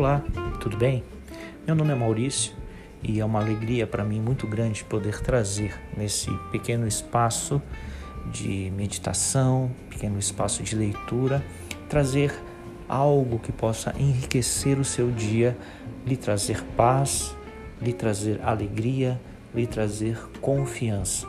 Olá, tudo bem? Meu nome é Maurício e é uma alegria para mim muito grande poder trazer nesse pequeno espaço de meditação, pequeno espaço de leitura, trazer algo que possa enriquecer o seu dia, lhe trazer paz, lhe trazer alegria, lhe trazer confiança.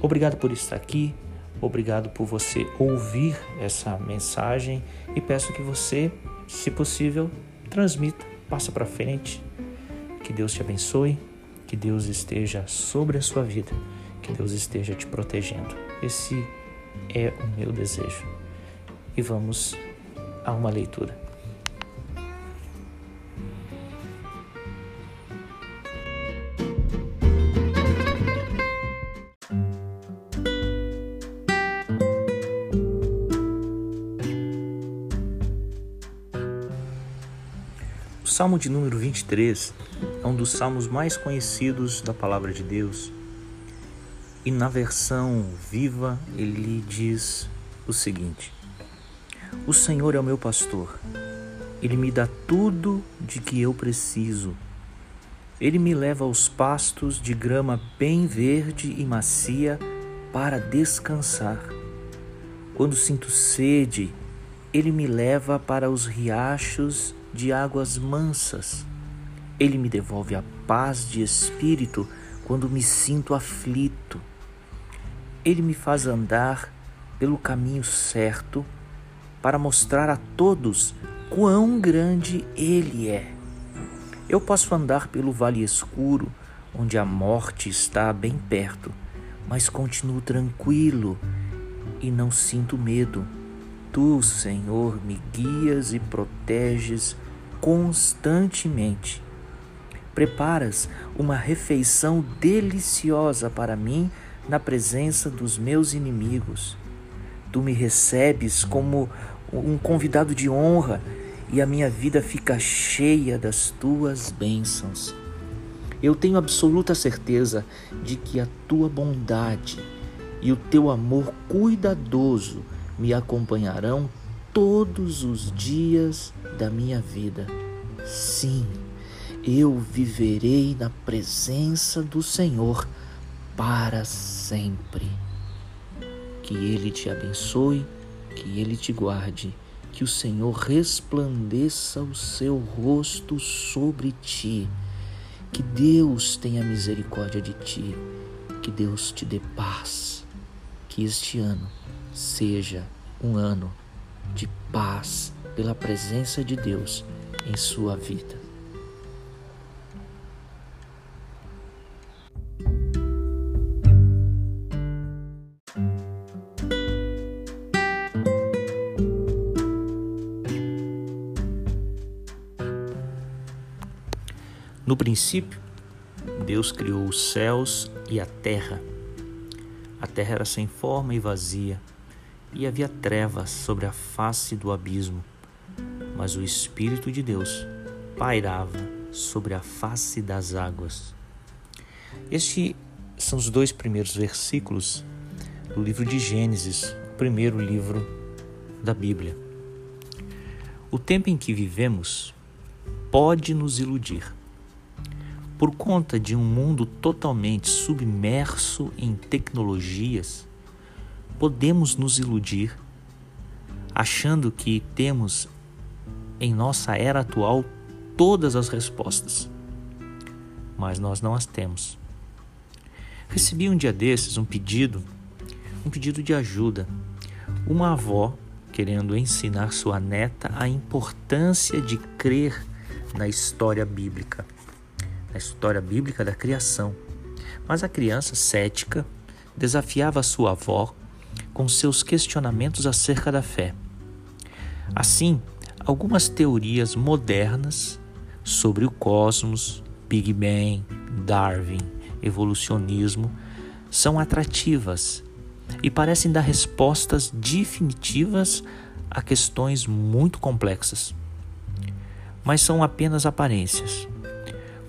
Obrigado por estar aqui, obrigado por você ouvir essa mensagem e peço que você, se possível, transmita, passa para frente. Que Deus te abençoe, que Deus esteja sobre a sua vida, que Deus esteja te protegendo. Esse é o meu desejo. E vamos a uma leitura. Salmo de número 23 é um dos salmos mais conhecidos da palavra de Deus. E na versão viva ele diz o seguinte: O Senhor é o meu pastor. Ele me dá tudo de que eu preciso. Ele me leva aos pastos de grama bem verde e macia para descansar. Quando sinto sede, ele me leva para os riachos de águas mansas. Ele me devolve a paz de espírito quando me sinto aflito. Ele me faz andar pelo caminho certo para mostrar a todos quão grande Ele é. Eu posso andar pelo vale escuro, onde a morte está bem perto, mas continuo tranquilo e não sinto medo Tu, Senhor, me guias e proteges constantemente. Preparas uma refeição deliciosa para mim na presença dos meus inimigos. Tu me recebes como um convidado de honra e a minha vida fica cheia das tuas bênçãos. Eu tenho absoluta certeza de que a tua bondade e o teu amor cuidadoso me acompanharão todos os dias da minha vida. Sim, eu viverei na presença do Senhor para sempre. Que Ele te abençoe, que Ele te guarde, que o Senhor resplandeça o seu rosto sobre ti, que Deus tenha misericórdia de ti, que Deus te dê paz, que este ano seja um ano de paz pela presença de Deus em sua vida. No princípio, Deus criou os céus e a terra. A terra era sem forma e vazia e havia trevas sobre a face do abismo, mas o Espírito de Deus pairava sobre a face das águas. Estes são os dois primeiros versículos do livro de Gênesis, o primeiro livro da Bíblia. O tempo em que vivemos pode nos iludir. Por conta de um mundo totalmente submerso em tecnologias, podemos nos iludir achando que temos em nossa era atual todas as respostas, mas nós não as temos. Recebi um dia desses um pedido, um pedido de ajuda. Uma avó querendo ensinar sua neta a importância de crer na história bíblica, na história bíblica da criação. Mas a criança cética desafiava sua avó com seus questionamentos acerca da fé. Assim, algumas teorias modernas sobre o cosmos, Big Bang, Darwin, evolucionismo são atrativas e parecem dar respostas definitivas a questões muito complexas. Mas são apenas aparências.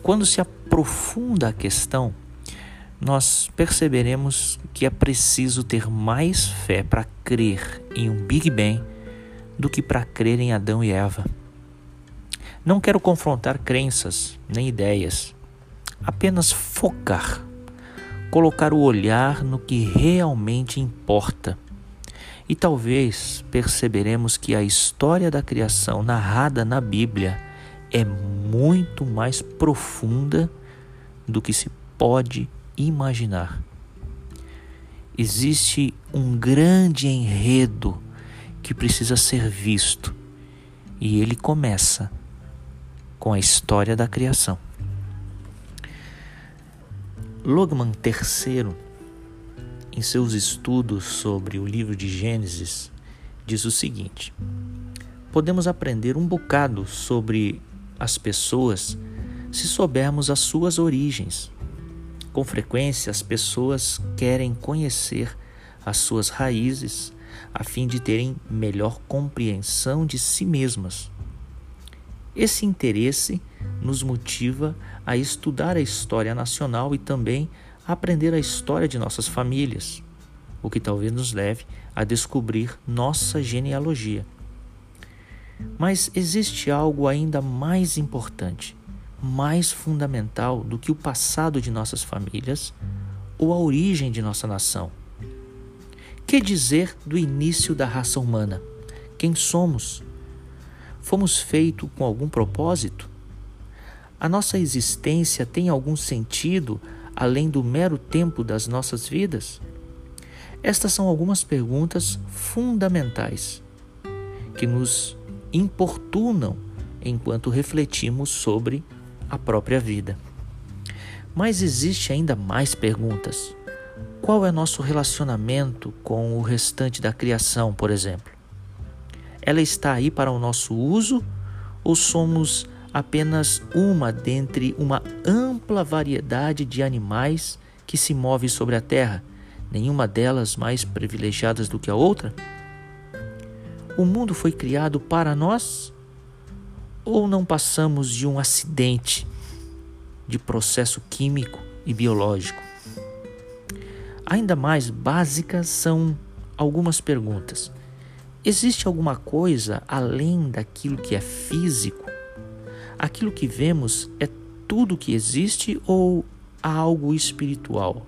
Quando se aprofunda a questão, nós perceberemos que é preciso ter mais fé para crer em um Big Bang do que para crer em Adão e Eva. Não quero confrontar crenças nem ideias, apenas focar, colocar o olhar no que realmente importa. E talvez perceberemos que a história da criação narrada na Bíblia é muito mais profunda do que se pode imaginar. Existe um grande enredo que precisa ser visto, e ele começa com a história da criação. Logman III, em seus estudos sobre o livro de Gênesis, diz o seguinte: podemos aprender um bocado sobre as pessoas se soubermos as suas origens. Com frequência, as pessoas querem conhecer as suas raízes a fim de terem melhor compreensão de si mesmas. Esse interesse nos motiva a estudar a história nacional e também a aprender a história de nossas famílias, o que talvez nos leve a descobrir nossa genealogia. Mas existe algo ainda mais importante, mais fundamental do que o passado de nossas famílias ou a origem de nossa nação. Que dizer do início da raça humana? Quem somos? Fomos feitos com algum propósito? A nossa existência tem algum sentido além do mero tempo das nossas vidas? Estas são algumas perguntas fundamentais que nos importunam enquanto refletimos sobre a própria vida. Mas existe ainda mais perguntas. Qual é nosso relacionamento com o restante da criação, por exemplo? ela está aí para o nosso uso ou somos apenas uma dentre uma ampla variedade de animais que se move sobre a terra, nenhuma delas mais privilegiadas do que a outra? O mundo foi criado para nós ou não passamos de um acidente de processo químico e biológico? Ainda mais básicas são algumas perguntas. Existe alguma coisa além daquilo que é físico? Aquilo que vemos é tudo que existe ou há algo espiritual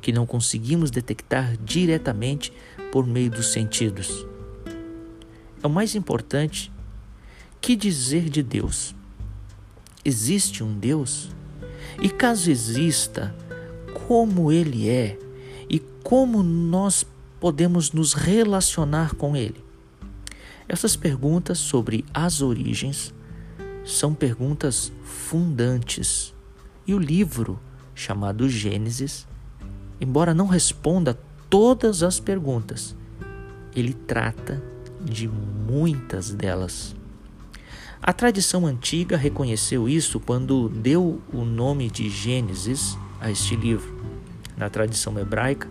que não conseguimos detectar diretamente por meio dos sentidos? É o mais importante. Que dizer de Deus? Existe um Deus? E caso exista, como ele é e como nós podemos nos relacionar com Ele? Essas perguntas sobre as origens são perguntas fundantes. E o livro, chamado Gênesis, embora não responda todas as perguntas, ele trata de muitas delas. A tradição antiga reconheceu isso quando deu o nome de Gênesis a este livro. Na tradição hebraica,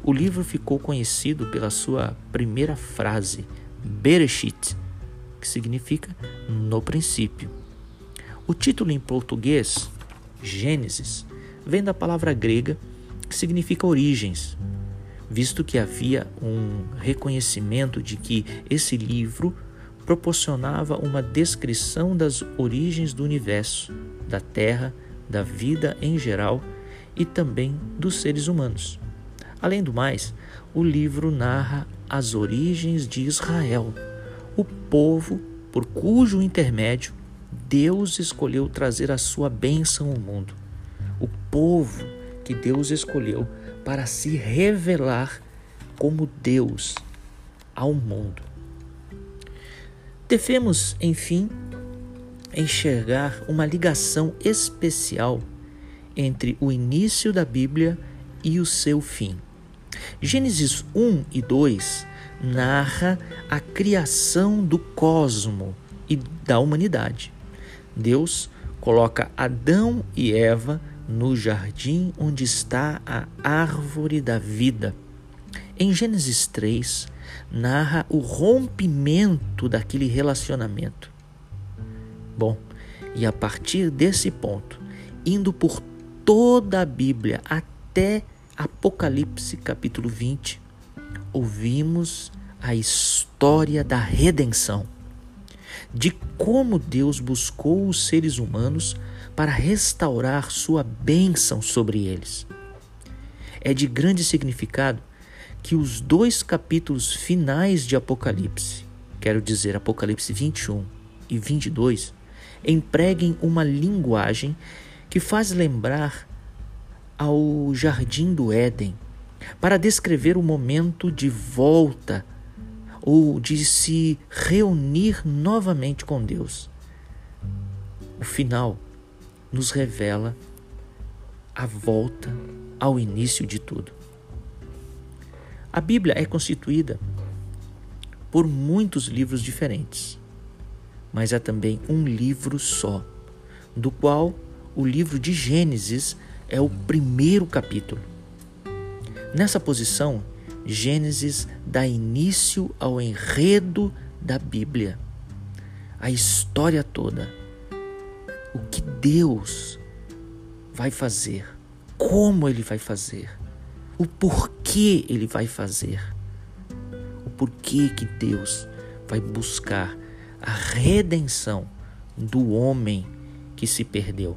o livro ficou conhecido pela sua primeira frase, Bereshit, que significa no princípio. O título em português, Gênesis, vem da palavra grega que significa origens, visto que havia um reconhecimento de que esse livro proporcionava uma descrição das origens do universo, da terra, da vida em geral e também dos seres humanos. Além do mais, o livro narra as origens de Israel, o povo por cujo intermédio Deus escolheu trazer a sua bênção ao mundo. O povo que Deus escolheu para se revelar como Deus ao mundo. Devemos, enfim, enxergar uma ligação especial entre o início da Bíblia e o seu fim. Gênesis 1 e 2 narra a criação do cosmo e da humanidade. Deus coloca Adão e Eva no jardim onde está a árvore da vida. Em Gênesis 3, narra o rompimento daquele relacionamento. Bom, e a partir desse ponto, indo por toda a Bíblia até Apocalipse capítulo 20, ouvimos a história da redenção. de como Deus buscou os seres humanos para restaurar sua bênção sobre eles. É de grande significado que os dois capítulos finais de Apocalipse, quero dizer Apocalipse 21 e 22, empreguem uma linguagem que faz lembrar ao jardim do Éden, para descrever o momento de volta ou de se reunir novamente com Deus. O final nos revela a volta ao início de tudo. A Bíblia é constituída por muitos livros diferentes, mas há também um livro só, do qual o livro de Gênesis é o primeiro capítulo. Nessa posição, Gênesis dá início ao enredo da Bíblia, a história toda. O que Deus vai fazer, como Ele vai fazer, o porquê Ele vai fazer, o porquê que Deus vai buscar a redenção do homem que se perdeu.